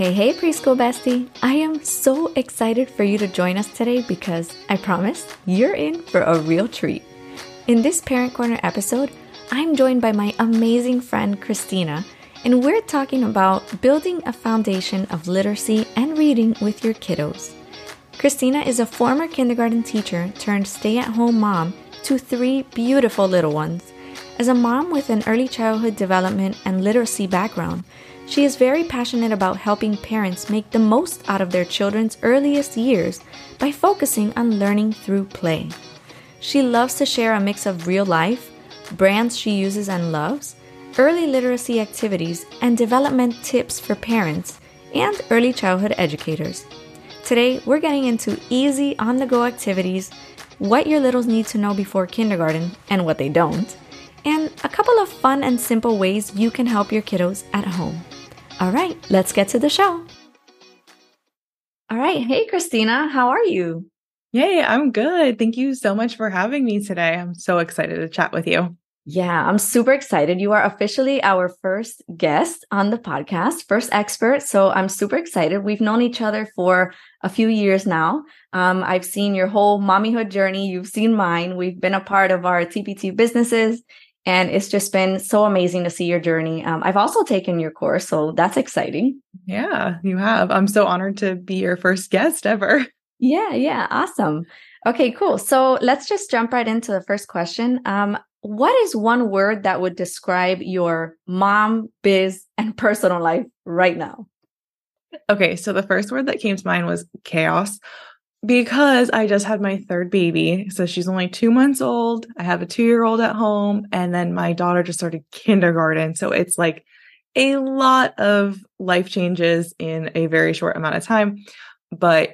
Hey, hey, preschool bestie. I am so excited for you to join us today because I promise you're in for a real treat. In this Parent Corner episode, I'm joined by my amazing friend Kristina, and we're talking about building a foundation of literacy and reading with your kiddos. Kristina is a former kindergarten teacher turned stay at home mom to three beautiful little ones. As a mom with an early childhood development and literacy background, she is very passionate about helping parents make the most out of their children's earliest years by focusing on learning through play. She loves to share a mix of real life, brands she uses and loves, early literacy activities, and development tips for parents and early childhood educators. Today, we're getting into easy on the go activities, what your littles need to know before kindergarten and what they don't, and a couple of fun and simple ways you can help your kiddos at home. All right, let's get to the show. All right. Hey, Kristina, how are you? Yay, I'm good. Thank you so much for having me today. I'm so excited to chat with you. Yeah, I'm super excited. You are officially our first guest on the podcast, first expert. So I'm super excited. We've known each other for a few years now. Um, I've seen your whole mommyhood journey. You've seen mine. We've been a part of our TPT businesses and it's just been so amazing to see your journey. Um, I've also taken your course, so that's exciting. Yeah, you have. I'm so honored to be your first guest ever. Yeah, yeah, awesome. Okay, cool. So let's just jump right into the first question. Um, what is one word that would describe your mom, biz, and personal life right now? Okay, so the first word that came to mind was chaos because I just had my third baby. So she's only two months old. I have a two year old at home, and then my daughter just started kindergarten. So it's like a lot of life changes in a very short amount of time. But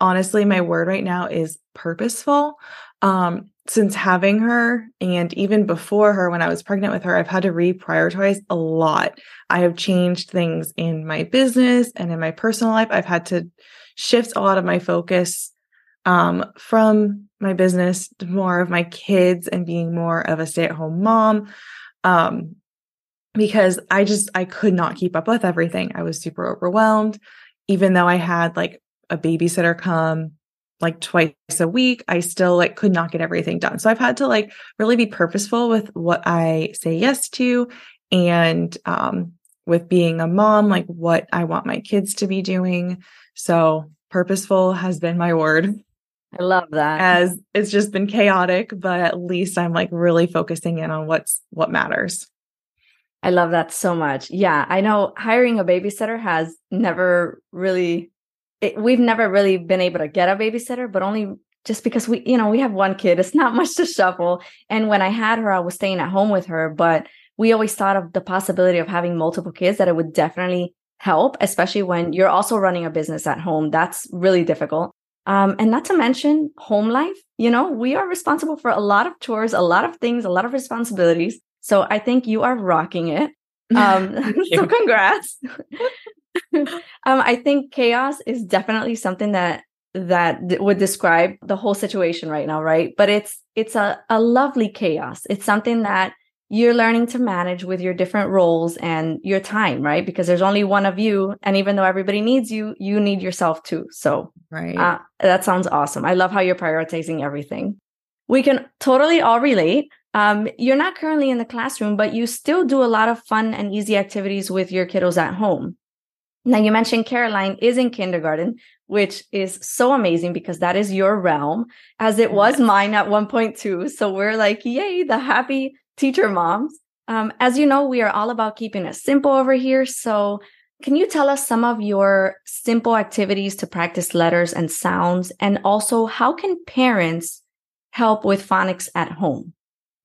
honestly, my word right now is purposeful. Um, since having her and even before her, when I was pregnant with her, I've had to reprioritize a lot. I have changed things in my business and in my personal life. I've had to shift a lot of my focus um, from my business to more of my kids and being more of a stay at home mom. Um, because I just, I could not keep up with everything. I was super overwhelmed. Even though I had like a babysitter come like twice a week, I still like could not get everything done. So I've had to like really be purposeful with what I say yes to and um, with being a mom, like what I want my kids to be doing. So purposeful has been my word. I love that. As it's just been chaotic, but at least I'm like really focusing in on what's what matters. I love that so much. Yeah, I know hiring a babysitter has never really it, we've never really been able to get a babysitter, but only just because we, you know, we have one kid. It's not much to shuffle. And when I had her, I was staying at home with her, but we always thought of the possibility of having multiple kids that it would definitely help, especially when you're also running a business at home. That's really difficult. Um, and not to mention home life. You know, we are responsible for a lot of chores, a lot of things, a lot of responsibilities. So I think you are rocking it. Um, so congrats. um, I think chaos is definitely something that that would describe the whole situation right now, right? But it's it's a, a lovely chaos. It's something that you're learning to manage with your different roles and your time, right? Because there's only one of you. And even though everybody needs you, you need yourself too. So, right. Uh, that sounds awesome. I love how you're prioritizing everything. We can totally all relate. Um, you're not currently in the classroom, but you still do a lot of fun and easy activities with your kiddos at home. Now, you mentioned Caroline is in kindergarten, which is so amazing because that is your realm, as it was mine at one point too. So we're like, yay, the happy teacher moms. Um, as you know, we are all about keeping it simple over here. So, can you tell us some of your simple activities to practice letters and sounds? And also, how can parents help with phonics at home?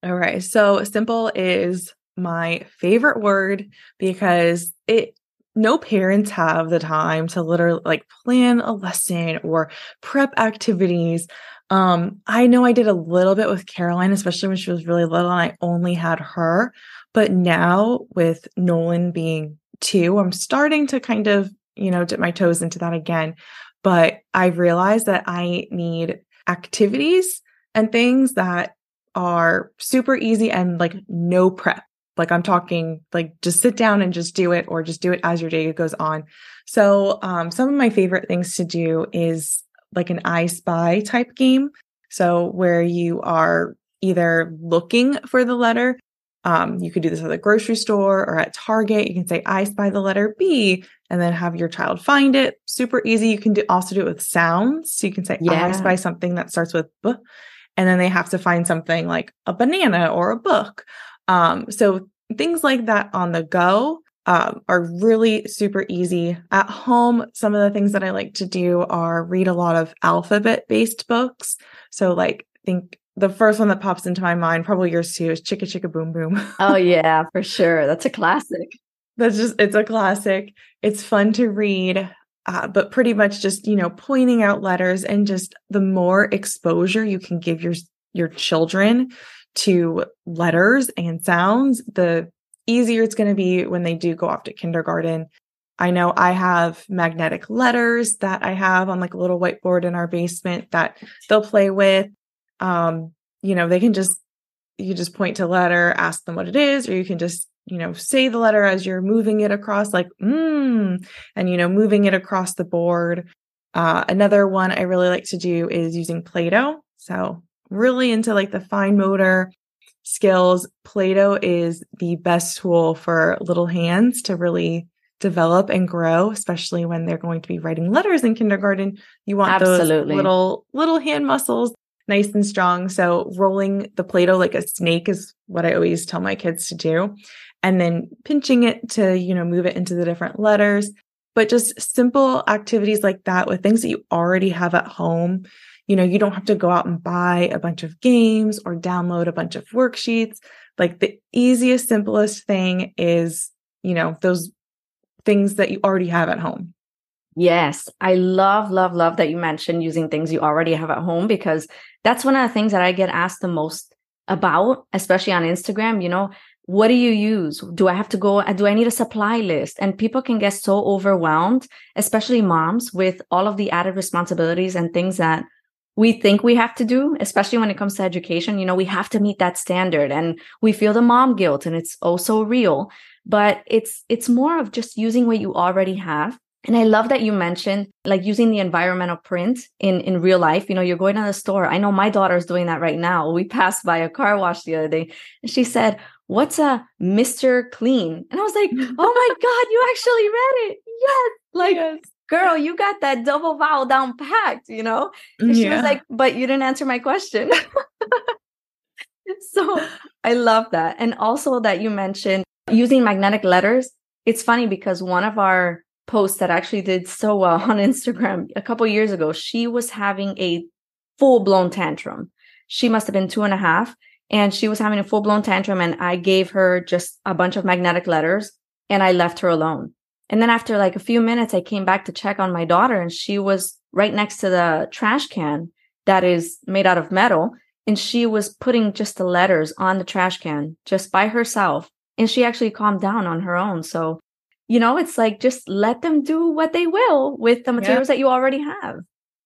All right. So, simple is my favorite word because it no parents have the time to literally like plan a lesson or prep activities um, I know I did a little bit with Caroline, especially when she was really little and I only had her. But now with Nolan being two, I'm starting to kind of, you know, dip my toes into that again. But I've realized that I need activities and things that are super easy and like no prep. Like I'm talking like just sit down and just do it or just do it as your day goes on. So, um, some of my favorite things to do is like an I Spy type game. So, where you are either looking for the letter, um, you could do this at the grocery store or at Target. You can say, I spy the letter B and then have your child find it. Super easy. You can do, also do it with sounds. So you can say, yeah. I spy something that starts with B, and then they have to find something like a banana or a book. Um, so things like that on the go um, are really super easy. At home, some of the things that I like to do are read a lot of alphabet based books. So, like, think the first one that pops into my mind, probably yours too, is Chicka Chicka Boom Boom. oh, yeah, for sure. That's a classic. That's just, it's a classic. It's fun to read. Uh, but pretty much just you know pointing out letters and just the more exposure you can give your your children to letters and sounds the easier it's going to be when they do go off to kindergarten. I know I have magnetic letters that I have on like a little whiteboard in our basement that they'll play with. Um, you know, they can just you just point to letter, ask them what it is, or you can just, you know, say the letter as you're moving it across, like, mm, and, you know, moving it across the board. Uh, another one I really like to do is using Play Doh. So, really into like the fine motor skills, Play Doh is the best tool for little hands to really develop and grow, especially when they're going to be writing letters in kindergarten. You want Absolutely. those little little hand muscles nice and strong. So rolling the Play-Doh like a snake is what I always tell my kids to do. And then pinching it to, you know, move it into the different letters. But just simple activities like that with things that you already have at home you know, you don't have to go out and buy a bunch of games or download a bunch of worksheets. Like the easiest, simplest thing is, you know, those things that you already have at home. Yes, I love, love, love that you mentioned using things you already have at home because that's one of the things that I get asked the most about, especially on Instagram. You know, what do you use? Do I have to go? Do I need a supply list? And people can get so overwhelmed, especially moms, with all of the added responsibilities and things that we think we have to do, especially when it comes to education. You know, we have to meet that standard and we feel the mom guilt and it's also real, but it's, it's more of just using what you already have. And I love that you mentioned like using the environmental print in, in real life. You know, you're going to the store. I know my daughter's doing that right now. We passed by a car wash the other day and she said, what's a Mr. Clean? And I was like, oh my God, you actually read it. Yes. Like, yes girl, you got that double vowel down packed, you know? And she was like, but you didn't answer my question. so I love that. And also that you mentioned using magnetic letters. It's funny because one of our posts that actually did so well on Instagram a couple years ago, she was having a full blown tantrum. She must have been two and a half and she was having a full blown tantrum. And I gave her just a bunch of magnetic letters and I left her alone. And then after like a few minutes, I came back to check on my daughter and she was right next to the trash can that is made out of metal. And she was putting just the letters on the trash can just by herself. And she actually calmed down on her own. So, you know, it's like just let them do what they will with the materials yeah. that you already have.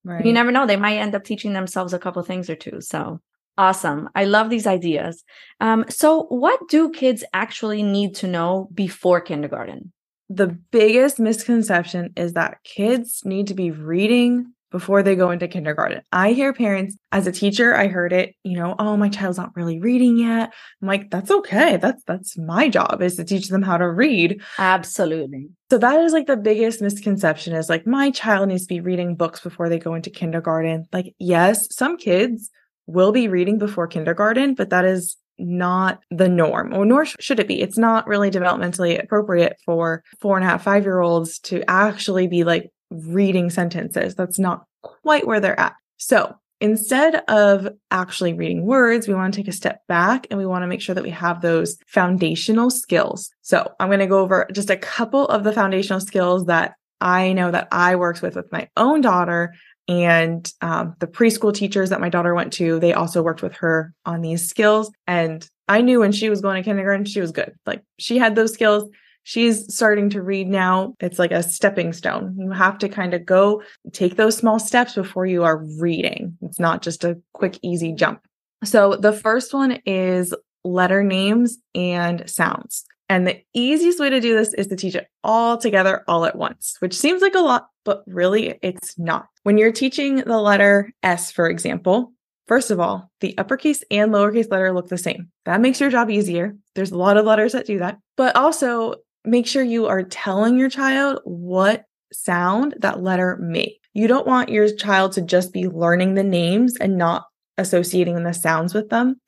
Right. You never know. They might end up teaching themselves a couple things or two. So awesome. I love these ideas. Um, so, what do kids actually need to know before kindergarten? The biggest misconception is that kids need to be reading before they go into kindergarten. I hear parents, as a teacher, I heard it, you know, oh, my child's not really reading yet. I'm like, that's okay. That's that's my job is to teach them how to read. Absolutely. So that is like the biggest misconception is like my child needs to be reading books before they go into kindergarten. Like, yes, some kids will be reading before kindergarten, but that is not the norm, or nor should it be. It's not really developmentally appropriate for four and a half, five year olds to actually be like reading sentences. That's not quite where they're at. So instead of actually reading words, we want to take a step back and we want to make sure that we have those foundational skills. So I'm going to go over just a couple of the foundational skills that I know that I worked with with my own daughter and um, the preschool teachers that my daughter went to, they also worked with her on these skills. And I knew when she was going to kindergarten, she was good. Like she had those skills. She's starting to read now. It's like a stepping stone. You have to kind of go take those small steps before you are reading. It's not just a quick, easy jump. So the first one is letter names and sounds. And the easiest way to do this is to teach it all together all at once, which seems like a lot, but really it's not. When you're teaching the letter S, for example, first of all, the uppercase and lowercase letter look the same. That makes your job easier. There's a lot of letters that do that. But also make sure you are telling your child what sound that letter makes. You don't want your child to just be learning the names and not associating the sounds with them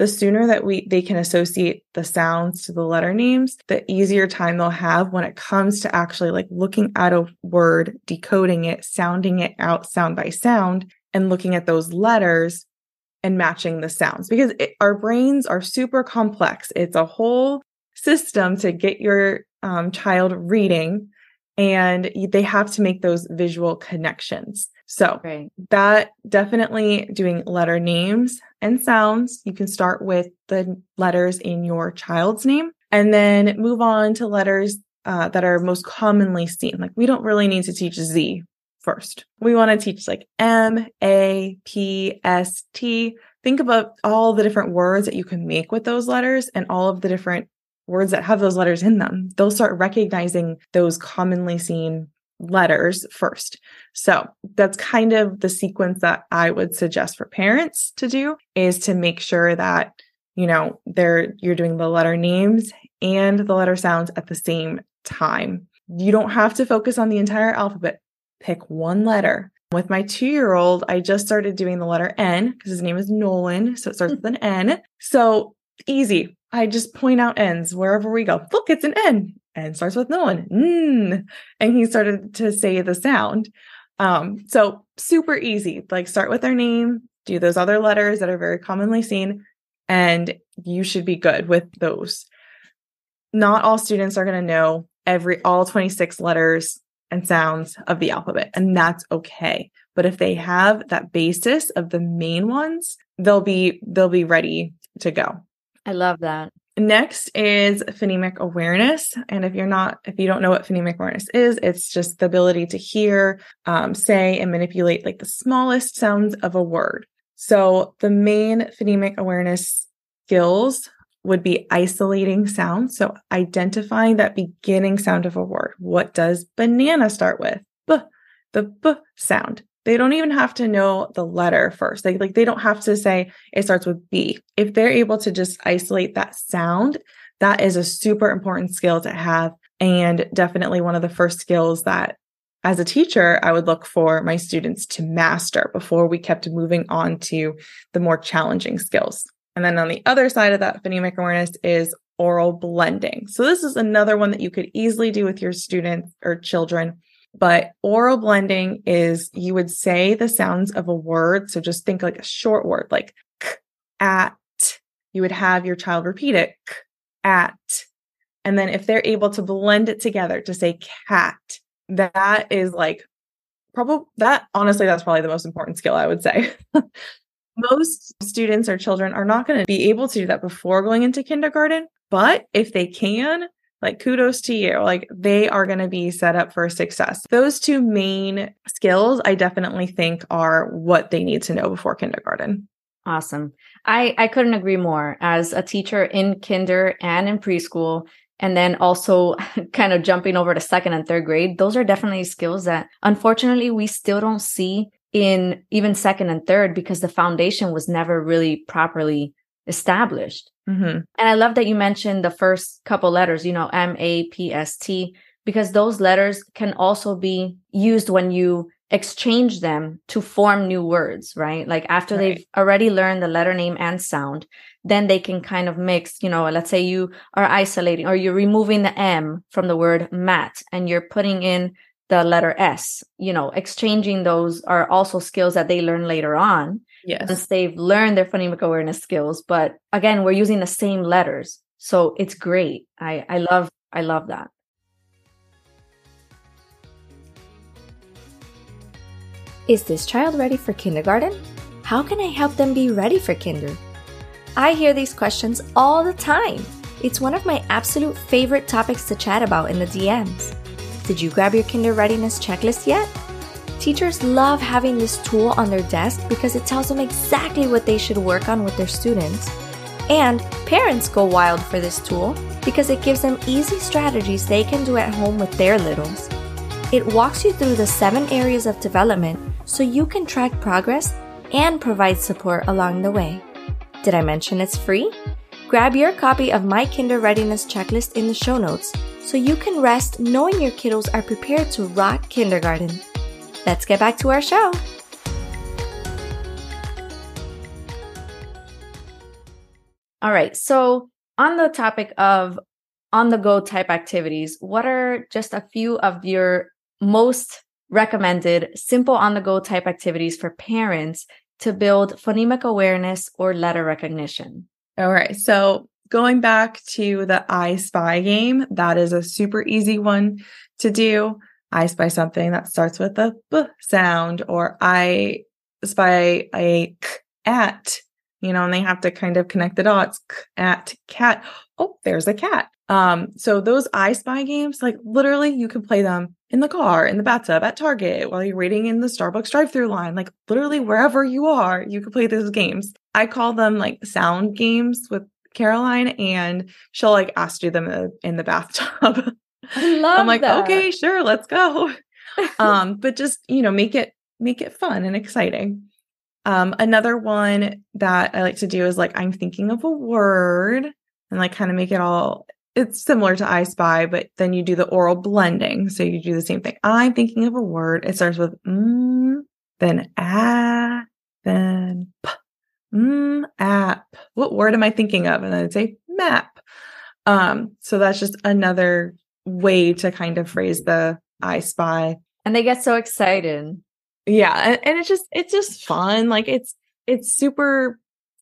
the sooner that we they can associate the sounds to the letter names the easier time they'll have when it comes to actually like looking at a word decoding it sounding it out sound by sound and looking at those letters and matching the sounds. Because it, our brains are super complex. It's a whole system to get your um, child reading and they have to make those visual connections so right. that definitely doing letter names and sounds. You can start with the letters in your child's name and then move on to letters uh, that are most commonly seen. Like we don't really need to teach Z first. We want to teach like M, A, P, S, T. Think about all the different words that you can make with those letters and all of the different words that have those letters in them. They'll start recognizing those commonly seen letters first. So that's kind of the sequence that I would suggest for parents to do is to make sure that, you know, they're you're doing the letter names and the letter sounds at the same time. You don't have to focus on the entire alphabet. Pick one letter. With my two year old, I just started doing the letter N because his name is Nolan. So it starts hmm. with an N. So easy. I just point out ends wherever we go. Look, it's an N and starts with Nolan. Mm. And he started to say the sound. Um, so super easy. Like start with their name, do those other letters that are very commonly seen, and you should be good with those. Not all students are going to know every all 26 letters and sounds of the alphabet, and that's okay. But if they have that basis of the main ones, they'll be they'll be ready to go. I love that. Next is phonemic awareness. And if you're not, if you don't know what phonemic awareness is, it's just the ability to hear, um, say, and manipulate like the smallest sounds of a word. So the main phonemic awareness skills would be isolating sounds. So identifying that beginning sound of a word. What does banana start with? B, the B sound. They don't even have to know the letter first. They like they don't have to say it starts with B. If they're able to just isolate that sound, that is a super important skill to have and definitely one of the first skills that as a teacher I would look for my students to master before we kept moving on to the more challenging skills. And then on the other side of that phonemic awareness is oral blending. So this is another one that you could easily do with your students or children but oral blending is you would say the sounds of a word. So just think like a short word, like k, at. You would have your child repeat it, k, at. And then if they're able to blend it together to say cat, that is like probably that honestly, that's probably the most important skill I would say. most students or children are not going to be able to do that before going into kindergarten. But if they can, like kudos to you. Like they are going to be set up for success. Those two main skills I definitely think are what they need to know before kindergarten. Awesome. I I couldn't agree more as a teacher in kinder and in preschool and then also kind of jumping over to second and third grade. Those are definitely skills that unfortunately we still don't see in even second and third because the foundation was never really properly established. Mm-hmm. And I love that you mentioned the first couple letters, you know, M A P S T, because those letters can also be used when you exchange them to form new words, right? Like after right. they've already learned the letter name and sound, then they can kind of mix, you know, let's say you are isolating or you're removing the M from the word mat and you're putting in the letter S, you know, exchanging those are also skills that they learn later on. Yes. Once they've learned their phonemic awareness skills. But again, we're using the same letters. So it's great. I, I love I love that. Is this child ready for kindergarten? How can I help them be ready for kinder? I hear these questions all the time. It's one of my absolute favorite topics to chat about in the DMs. Did you grab your kinder readiness checklist yet? Teachers love having this tool on their desk because it tells them exactly what they should work on with their students. And parents go wild for this tool because it gives them easy strategies they can do at home with their littles. It walks you through the seven areas of development so you can track progress and provide support along the way. Did I mention it's free? Grab your copy of my Kinder Readiness Checklist in the show notes so you can rest knowing your kiddos are prepared to rock kindergarten. Let's get back to our show. All right, so on the topic of on the go type activities, what are just a few of your most recommended simple on the go type activities for parents to build phonemic awareness or letter recognition? All right. So going back to the I Spy game, that is a super easy one to do. I spy something that starts with a b sound, or I spy a k at, you know, and they have to kind of connect the dots. K at cat. Oh, there's a cat. Um, so those I Spy games, like literally, you can play them in the car, in the bathtub, at Target, while you're waiting in the Starbucks drive-through line, like literally wherever you are, you can play those games. I call them like sound games with Caroline, and she'll like ask you them in the, in the bathtub. I love I'm like, that. okay, sure, let's go. um, but just you know, make it make it fun and exciting. Um, another one that I like to do is like I'm thinking of a word and like kind of make it all it's similar to I Spy, but then you do the oral blending. So you do the same thing. I'm thinking of a word. It starts with mm, then ah, then p. Mm, app. What word am I thinking of? And then I'd say map. Um, so that's just another way to kind of phrase the I spy. And they get so excited. Yeah. And, and it's just it's just fun. Like it's it's super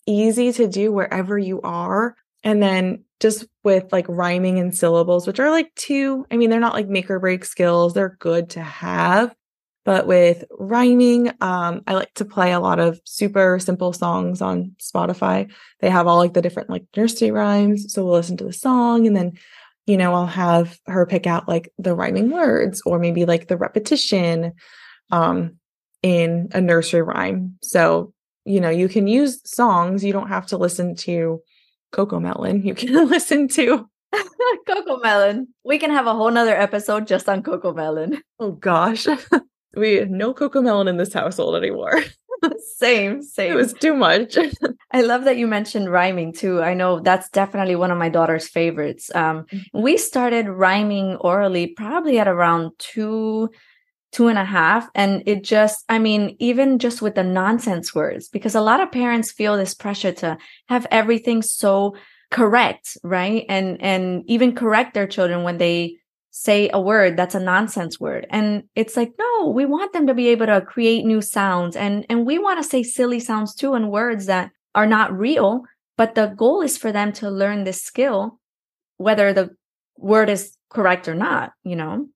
easy to do wherever you are. And then just with like rhyming and syllables, which are like two, I mean, they're not like make or break skills. They're good to have. But with rhyming, um, I like to play a lot of super simple songs on Spotify. They have all like the different like nursery rhymes. So we'll listen to the song and then, you know, I'll have her pick out like the rhyming words or maybe like the repetition um, in a nursery rhyme. So, you know, you can use songs. You don't have to listen to CoComelon. You can listen to CoComelon. We can have a whole nother episode just on CoComelon. Oh gosh. we no CoComelon in this household anymore. Same, same. It was too much. I love that you mentioned rhyming too. I know that's definitely one of my daughter's favorites. Um, Mm-hmm. we started rhyming orally probably at around two, two and a half. And it just, I mean, even just with the nonsense words, because a lot of parents feel this pressure to have everything so correct, right? And, and even correct their children when they say a word that's a nonsense word and it's like no we want them to be able to create new sounds and and we want to say silly sounds too and words that are not real but the goal is for them to learn this skill whether the word is correct or not you know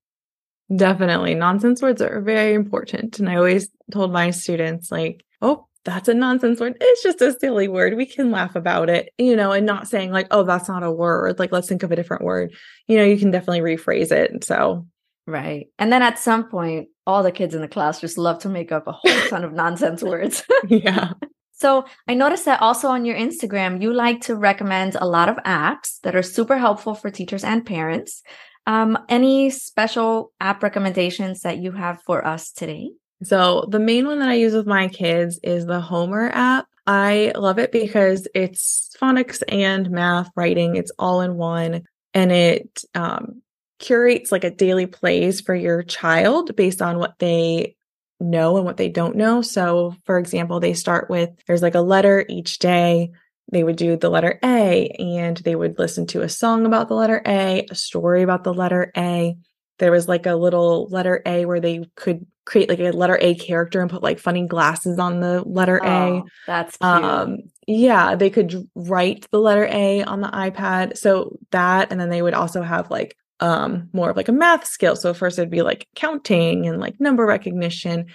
Definitely. Nonsense words are very important. And I always told my students, like, oh, that's a nonsense word. It's just a silly word. We can laugh about it, you know, and not saying like, oh, that's not a word. Like, let's think of a different word. You know, you can definitely rephrase it. So, right and then at some point all the kids in the class just love to make up a whole ton of nonsense words yeah. So I noticed that also on your Instagram, you like to recommend a lot of apps that are super helpful for teachers and parents. Um, any special app recommendations that you have for us today? So, the main one that I use with my kids is the Homer app. I love it because it's phonics and math, writing, it's all in one. And it um, curates like a daily plays for your child based on what they know and what they don't know. So, for example, they start with there's like a letter each day. They would do the letter A and they would listen to a song about the letter A, a story about the letter A. There was like a little letter A where they could create like a letter A character and put like funny glasses on the letter A. Oh, that's cute. Um, yeah, they could write the letter A on the iPad. So that, and then they would also have like um more of like a math skill. So first it'd be like counting and like number recognition.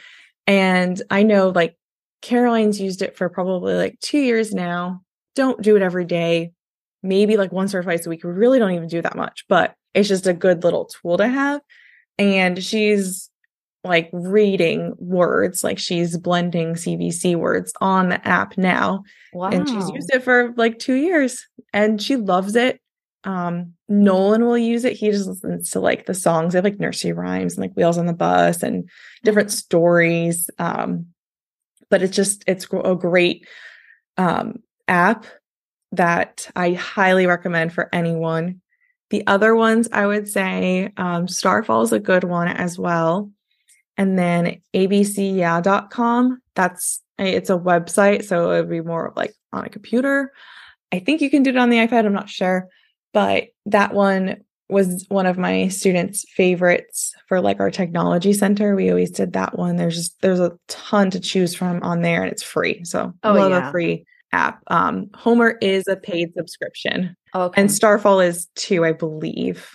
And I know like Caroline's used it for probably like two years now. Don't do it every day. Maybe like once or twice a week. We really don't even do that much, but it's just a good little tool to have. And she's like reading words, like she's blending CVC words on the app now wow. and she's used it for like two years and she loves it um Nolan will use it. He just listens to like the songs. They have like nursery rhymes and like Wheels on the Bus and different stories. Um, but it's just it's a great um, app that I highly recommend for anyone. The other ones I would say um, Starfall is a good one as well. And then abcya.com. That's it's a website, so it would be more like on a computer. I think you can do it on the iPad. I'm not sure, but that one was one of my students' favorites for like our technology center. We always did that one. There's just there's a ton to choose from on there, and it's free. So oh, love yeah. a free app. Um, Homer is a paid subscription. Okay. And Starfall is too, I believe.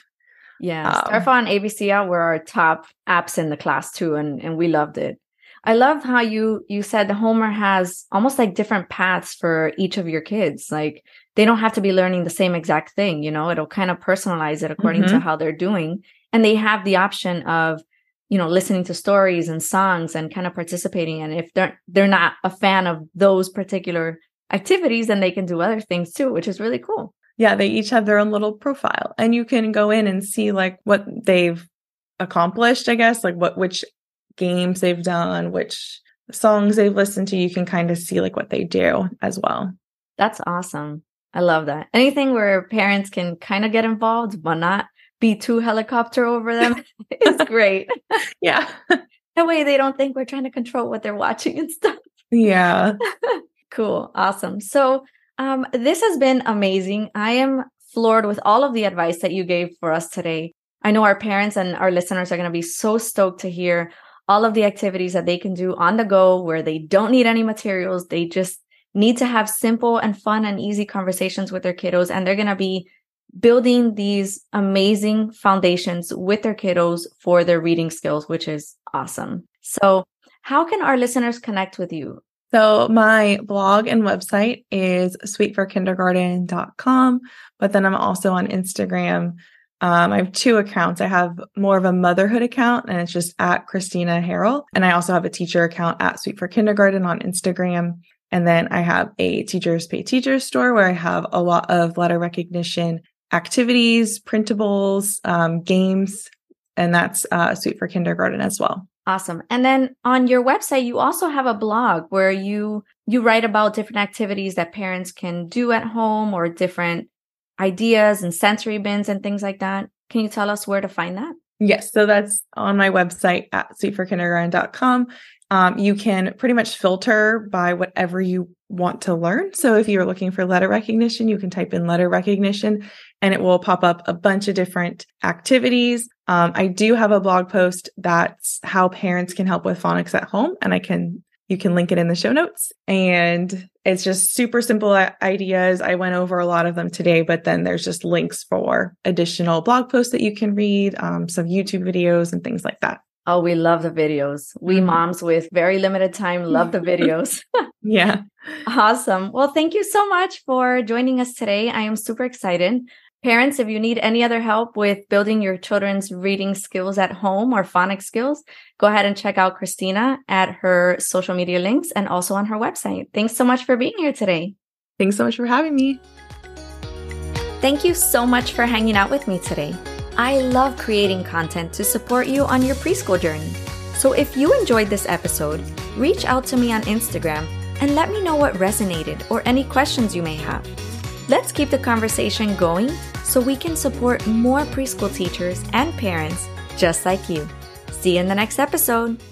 Yeah, um, Starfall and ABC were our top apps in the class too, and and we loved it. I love how you you said the Homer has almost like different paths for each of your kids. Like they don't have to be learning the same exact thing, you know, it'll kind of personalize it according mm-hmm. to how they're doing. And they have the option of, you know, listening to stories and songs and kind of participating. And if they're they're not a fan of those particular activities, then they can do other things too, which is really cool. Yeah, they each have their own little profile. And you can go in and see like what they've accomplished, I guess, like what which games they've done, which songs they've listened to. You can kind of see like what they do as well. That's awesome. I love that. Anything where parents can kind of get involved, but not be too helicopter over them is great. yeah. that way they don't think we're trying to control what they're watching and stuff. Yeah. cool. Awesome. So, um, this has been amazing. I am floored with all of the advice that you gave for us today. I know our parents and our listeners are going to be so stoked to hear all of the activities that they can do on the go where they don't need any materials. They just need to have simple and fun and easy conversations with their kiddos. And they're going to be building these amazing foundations with their kiddos for their reading skills, which is awesome. So, how can our listeners connect with you? So, my blog and website is sweetforkindergarten.com, but then I'm also on Instagram um, I have two accounts. I have more of a motherhood account, and it's just at Kristina Harrill. And I also have a teacher account at Sweet for Kindergarten on Instagram. And then I have a Teachers Pay Teachers store where I have a lot of letter recognition activities, printables, um, games, and that's uh, Sweet for Kindergarten as well. Awesome. And then on your website, you also have a blog where you you write about different activities that parents can do at home or different ideas and sensory bins and things like that. Can you tell us where to find that? Yes. So that's on my website at sweetforkindergarten.com. Um, you can pretty much filter by whatever you want to learn. So if you're looking for letter recognition, you can type in letter recognition and it will pop up a bunch of different activities. Um, I do have a blog post that's how parents can help with phonics at home, and I can you can link it in the show notes. And it's just super simple ideas. I went over a lot of them today, but then there's just links for additional blog posts that you can read, um, some YouTube videos, and things like that. Oh, we love the videos. We mm-hmm. moms with very limited time love the videos. yeah. Awesome. Well, thank you so much for joining us today. I am super excited. Parents, if you need any other help with building your children's reading skills at home or phonics skills, go ahead and check out Kristina at her social media links and also on her website. Thanks so much for being here today. Thanks so much for having me. Thank you so much for hanging out with me today. I love creating content to support you on your preschool journey. So if you enjoyed this episode, reach out to me on Instagram and let me know what resonated or any questions you may have. Let's keep the conversation going so we can support more preschool teachers and parents just like you. See you in the next episode.